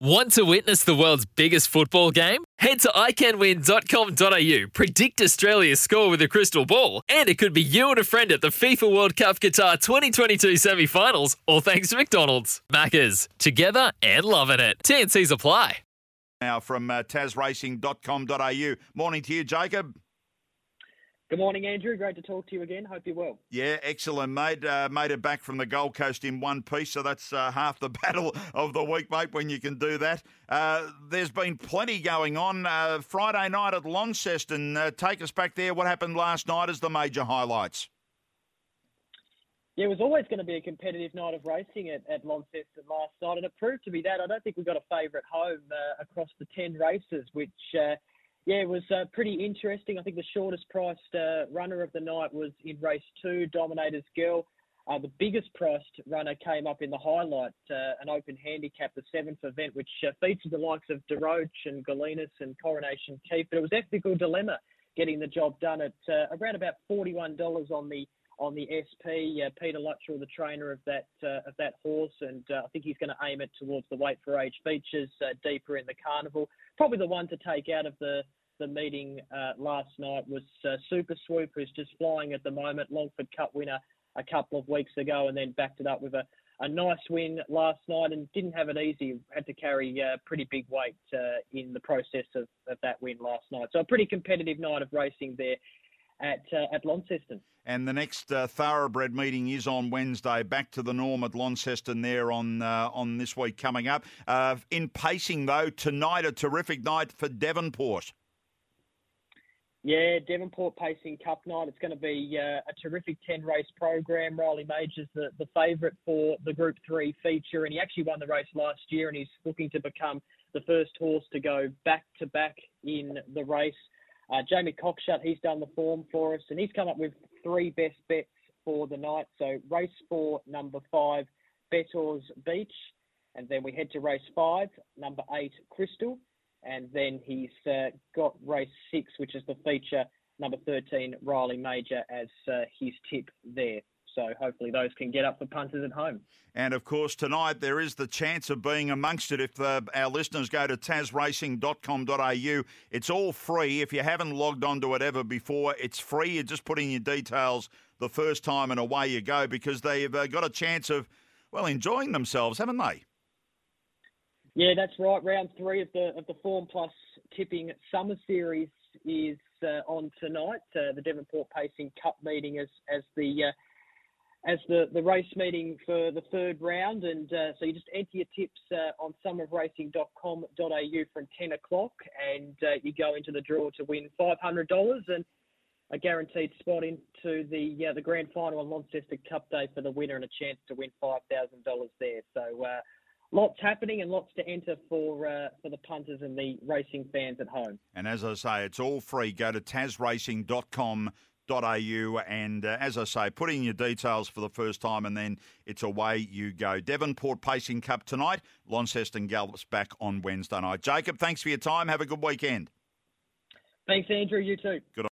Want to witness the world's biggest football game? Head to iCanWin.com.au, predict Australia's score with a crystal ball, and it could be you and a friend at the FIFA World Cup Qatar 2022 semi finals, all thanks to McDonald's. Maccas, together and loving it. TNC's apply. Now from uh, TasRacing.com.au. Morning to you, Jacob. Good morning, Andrew. Great to talk to you again. Hope you're well. Yeah, excellent, mate. Uh, made it back from the Gold Coast in one piece, so that's uh, half the battle of the week, mate, when you can do that. Uh, there's been plenty going on. Uh, Friday night at Launceston. Uh, take us back there. What happened last night as the major highlights? Yeah, it was always going to be a competitive night of racing at, at Launceston last night, and it proved to be that. I don't think we got a favourite home uh, across the 10 races, which yeah, it was uh, pretty interesting. I think the shortest priced uh, runner of the night was in race two, Dominator's Girl. Uh, the biggest priced runner came up in the highlight, uh, an open handicap, the seventh event, which uh, featured the likes of DeRoche and Galinas and Coronation Keith. But it was Ethical Dilemma getting the job done at uh, around about $41 on the on the SP. Uh, Peter Luttrell, the trainer of that uh, of that horse, and uh, I think he's going to aim it towards the weight for age features uh, deeper in the carnival. Probably the one to take out of the the meeting uh, last night was uh, Super Swoop, who's just flying at the moment. Longford Cup winner a couple of weeks ago, and then backed it up with a, a nice win last night, and didn't have it easy. Had to carry uh, pretty big weight in the process of, of that win last night. So a pretty competitive night of racing there at uh, at Launceston. And the next uh, thoroughbred meeting is on Wednesday. Back to the norm at Launceston there on uh, on this week coming up. Uh, in pacing though, tonight a terrific night for Devonport. Yeah, Devonport Pacing Cup night. It's going to be uh, a terrific 10 race program. Riley Major's the, the favourite for the Group 3 feature, and he actually won the race last year, and he's looking to become the first horse to go back to back in the race. Uh, Jamie Cockshut, he's done the form for us, and he's come up with three best bets for the night. So race four, number five, Bettor's Beach, and then we head to race five, number eight, Crystal and then he's uh, got race six, which is the feature number 13, Riley Major, as uh, his tip there. So hopefully those can get up for punters at home. And of course, tonight there is the chance of being amongst it if uh, our listeners go to tasracing.com.au. It's all free. If you haven't logged on to it ever before, it's free. You're just putting your details the first time and away you go because they've uh, got a chance of, well, enjoying themselves, haven't they? Yeah, that's right. Round three of the of the Form Plus Tipping Summer Series is uh, on tonight. Uh, the Devonport Pacing Cup meeting as as the uh, as the, the race meeting for the third round, and uh, so you just enter your tips uh, on summerofracing.com.au from 10 o'clock, and uh, you go into the draw to win $500 and a guaranteed spot into the the grand final on Launceston Cup Day for the winner and a chance to win $5,000 there. So lots happening and lots to enter for uh, for the punters and the racing fans at home. And as I say, it's all free. Go to tasracing.com. Au and uh, as I say, put in your details for the first time and then it's away you go. Devonport Pacing Cup tonight. Launceston Gallops back on Wednesday night. Jacob, thanks for your time. Have a good weekend. Thanks, Andrew. You too. Good.